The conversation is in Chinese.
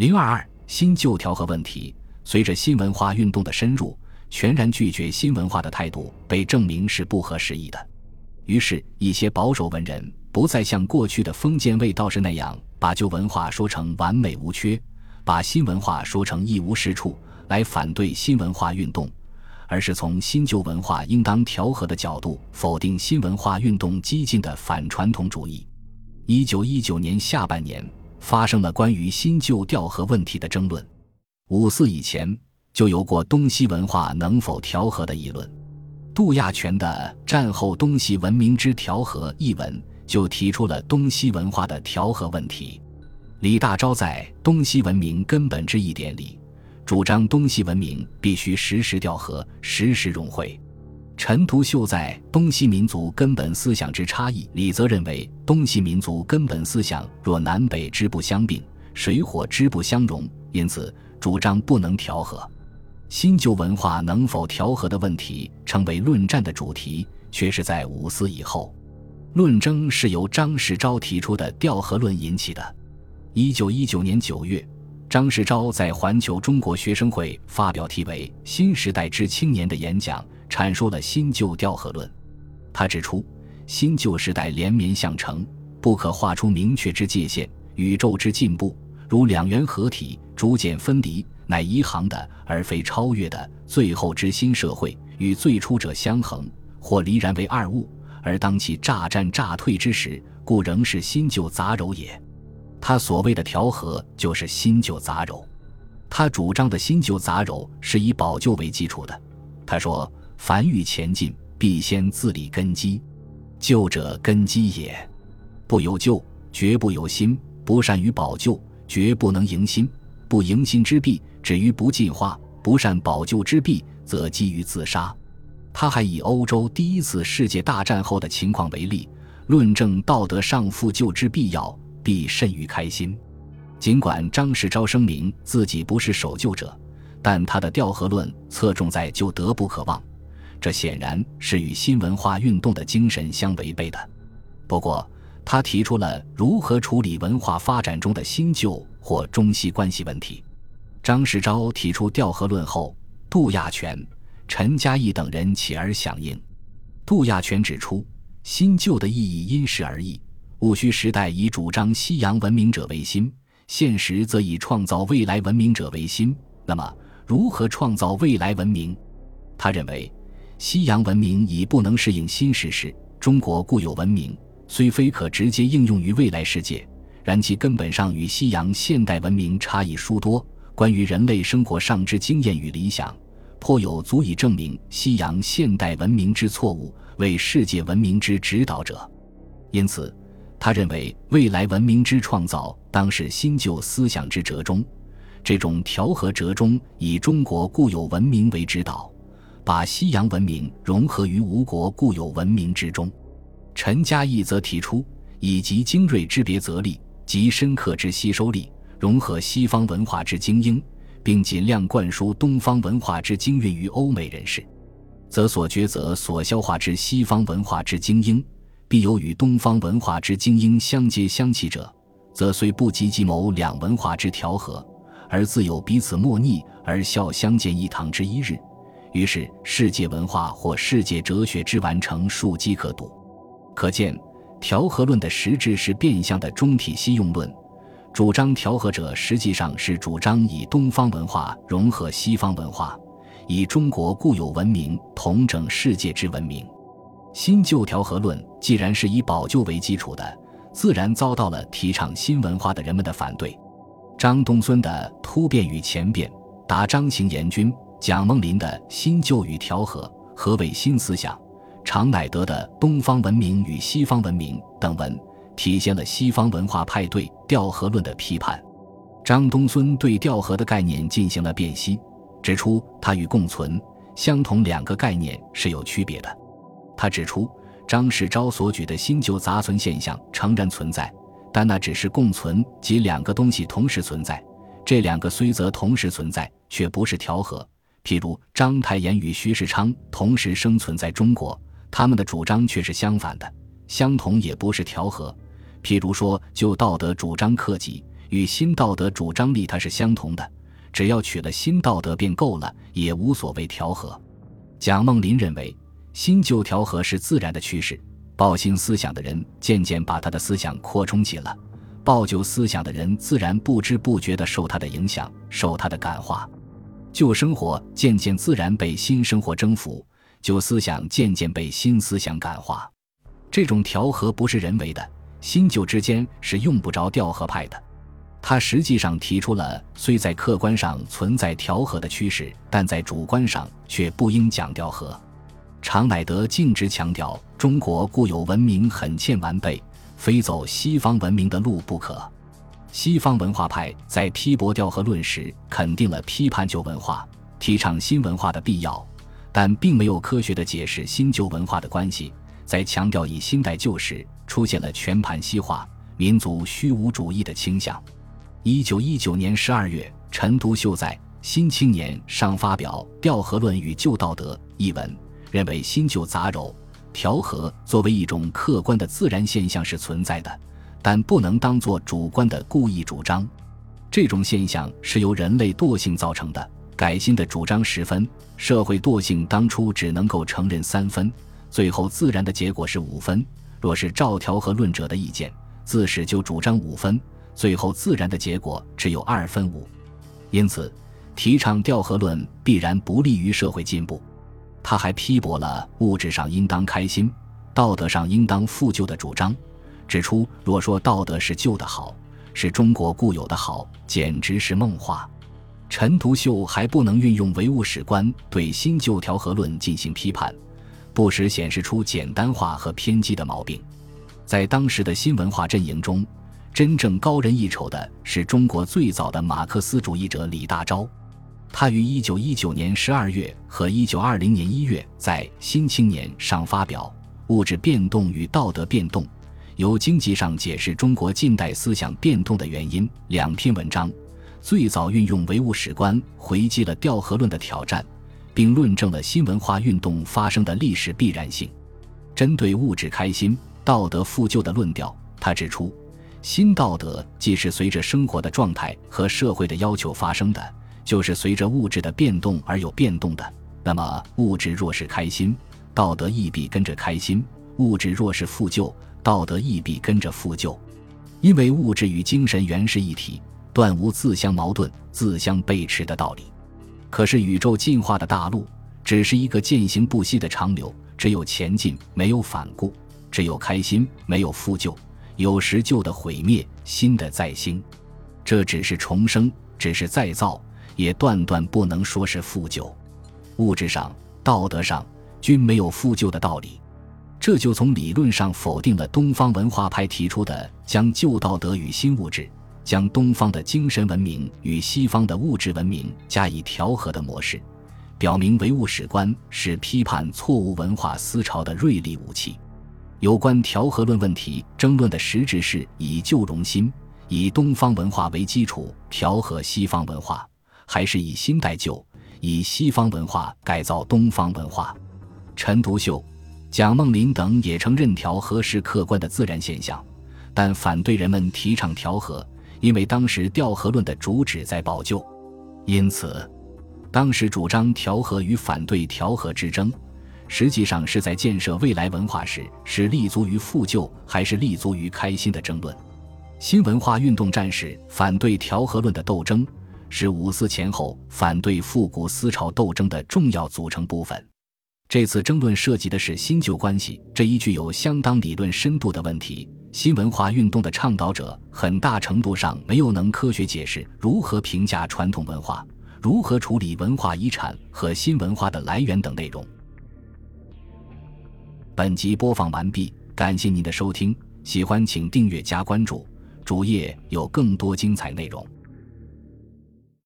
零二二新旧调和问题，随着新文化运动的深入，全然拒绝新文化的态度被证明是不合时宜的。于是，一些保守文人不再像过去的封建卫道士那样，把旧文化说成完美无缺，把新文化说成一无是处，来反对新文化运动，而是从新旧文化应当调和的角度，否定新文化运动激进的反传统主义。一九一九年下半年。发生了关于新旧调和问题的争论。五四以前就有过东西文化能否调和的议论。杜亚全的《战后东西文明之调和》一文就提出了东西文化的调和问题。李大钊在《东西文明根本之一点》里，主张东西文明必须时时调和、时时融汇。陈独秀在《东西民族根本思想之差异》里则认为，东西民族根本思想若南北之不相并，水火之不相容，因此主张不能调和。新旧文化能否调和的问题成为论战的主题，却是在五四以后。论争是由张世钊提出的调和论引起的。一九一九年九月，张世钊在环球中国学生会发表题为《新时代之青年》的演讲。阐述了新旧调和论。他指出，新旧时代连绵相承，不可画出明确之界限。宇宙之进步，如两元合体，逐渐分离，乃一行的，而非超越的。最后之新社会，与最初者相衡，或离然为二物。而当其乍战乍退之时，故仍是新旧杂糅也。他所谓的调和，就是新旧杂糅。他主张的新旧杂糅是以保旧为基础的。他说。凡欲前进，必先自立根基。旧者根基也，不由旧，绝不由新。不善于保旧，绝不能迎新。不迎新之弊，止于不进化；不善保旧之弊，则基于自杀。他还以欧洲第一次世界大战后的情况为例，论证道德上复旧之必要，必甚于开心。尽管张世钊声明自己不是守旧者，但他的调和论侧重在旧德不可忘。这显然是与新文化运动的精神相违背的。不过，他提出了如何处理文化发展中的新旧或中西关系问题。张世钊提出调和论后，杜亚全、陈嘉译等人起而响应。杜亚全指出，新旧的意义因时而异，戊戌时代以主张西洋文明者为新，现实则以创造未来文明者为新。那么，如何创造未来文明？他认为。西洋文明已不能适应新时势，中国固有文明虽非可直接应用于未来世界，然其根本上与西洋现代文明差异殊多。关于人类生活上之经验与理想，颇有足以证明西洋现代文明之错误，为世界文明之指导者。因此，他认为未来文明之创造当是新旧思想之折中，这种调和折中以中国固有文明为指导。把西洋文明融合于吴国固有文明之中，陈嘉译则提出以极精锐之别则力，极深刻之吸收力，融合西方文化之精英，并尽量灌输东方文化之精韵于欧美人士，则所抉择所消化之西方文化之精英，必有与东方文化之精英相接相契者，则虽不及计谋两文化之调和，而自有彼此莫逆而笑相见一堂之一日。于是，世界文化或世界哲学之完成数机可睹。可见，调和论的实质是变相的中体西用论。主张调和者实际上是主张以东方文化融合西方文化，以中国固有文明统整世界之文明。新旧调和论既然是以保旧为基础的，自然遭到了提倡新文化的人们的反对。张东荪的《突变与前变》，答张行严君。蒋梦麟的新旧与调和，何谓新思想？常乃德的东方文明与西方文明等文，体现了西方文化派对调和论的批判。张东荪对调和的概念进行了辨析，指出它与共存、相同两个概念是有区别的。他指出，张世钊所举的新旧杂存现象诚然存在，但那只是共存及两个东西同时存在，这两个虽则同时存在，却不是调和。譬如章太炎与徐世昌同时生存在中国，他们的主张却是相反的，相同也不是调和。譬如说，就道德主张克己，与新道德主张利他是相同的，只要取了新道德便够了，也无所谓调和。蒋梦麟认为，新旧调和是自然的趋势。抱新思想的人渐渐把他的思想扩充起了，抱旧思想的人自然不知不觉地受他的影响，受他的感化。旧生活渐渐自然被新生活征服，旧思想渐渐被新思想感化。这种调和不是人为的，新旧之间是用不着调和派的。他实际上提出了，虽在客观上存在调和的趋势，但在主观上却不应讲调和。常乃德径直强调，中国固有文明很欠完备，非走西方文明的路不可。西方文化派在批驳调和论时，肯定了批判旧文化、提倡新文化的必要，但并没有科学的解释新旧文化的关系。在强调以新代旧时，出现了全盘西化、民族虚无主义的倾向。一九一九年十二月，陈独秀在《新青年》上发表《调和论与旧道德》一文。认为新旧杂糅调和作为一种客观的自然现象是存在的，但不能当作主观的故意主张。这种现象是由人类惰性造成的。改新的主张十分，社会惰性当初只能够承认三分，最后自然的结果是五分。若是照调和论者的意见，自始就主张五分，最后自然的结果只有二分五。因此，提倡调和论必然不利于社会进步。他还批驳了物质上应当开心，道德上应当复旧的主张，指出若说道德是旧的好，是中国固有的好，简直是梦话。陈独秀还不能运用唯物史观对新旧调和论进行批判，不时显示出简单化和偏激的毛病。在当时的新文化阵营中，真正高人一筹的是中国最早的马克思主义者李大钊。他于一九一九年十二月和一九二零年一月在《新青年》上发表《物质变动与道德变动》，由经济上解释中国近代思想变动的原因两篇文章，最早运用唯物史观回击了调和论的挑战，并论证了新文化运动发生的历史必然性。针对物质开心、道德复旧的论调，他指出，新道德既是随着生活的状态和社会的要求发生的。就是随着物质的变动而有变动的。那么，物质若是开心，道德亦必跟着开心；物质若是复旧，道德亦必跟着复旧。因为物质与精神原是一体，断无自相矛盾、自相背驰的道理。可是，宇宙进化的大路只是一个渐行不息的长流，只有前进，没有反顾；只有开心，没有复旧。有时旧的毁灭，新的再兴，这只是重生，只是再造。也断断不能说是复旧，物质上、道德上均没有复旧的道理，这就从理论上否定了东方文化派提出的将旧道德与新物质、将东方的精神文明与西方的物质文明加以调和的模式，表明唯物史观是批判错误文化思潮的锐利武器。有关调和论问题争论的实质是以旧容新，以东方文化为基础调和西方文化。还是以新代旧，以西方文化改造东方文化。陈独秀、蒋梦麟等也承认调和是客观的自然现象，但反对人们提倡调和，因为当时调和论的主旨在保旧。因此，当时主张调和与反对调和之争，实际上是在建设未来文化时是立足于复旧还是立足于开新的争论。新文化运动战士反对调和论的斗争。是五四前后反对复古思潮斗争的重要组成部分。这次争论涉及的是新旧关系这一具有相当理论深度的问题。新文化运动的倡导者很大程度上没有能科学解释如何评价传统文化、如何处理文化遗产和新文化的来源等内容。本集播放完毕，感谢您的收听，喜欢请订阅加关注，主页有更多精彩内容。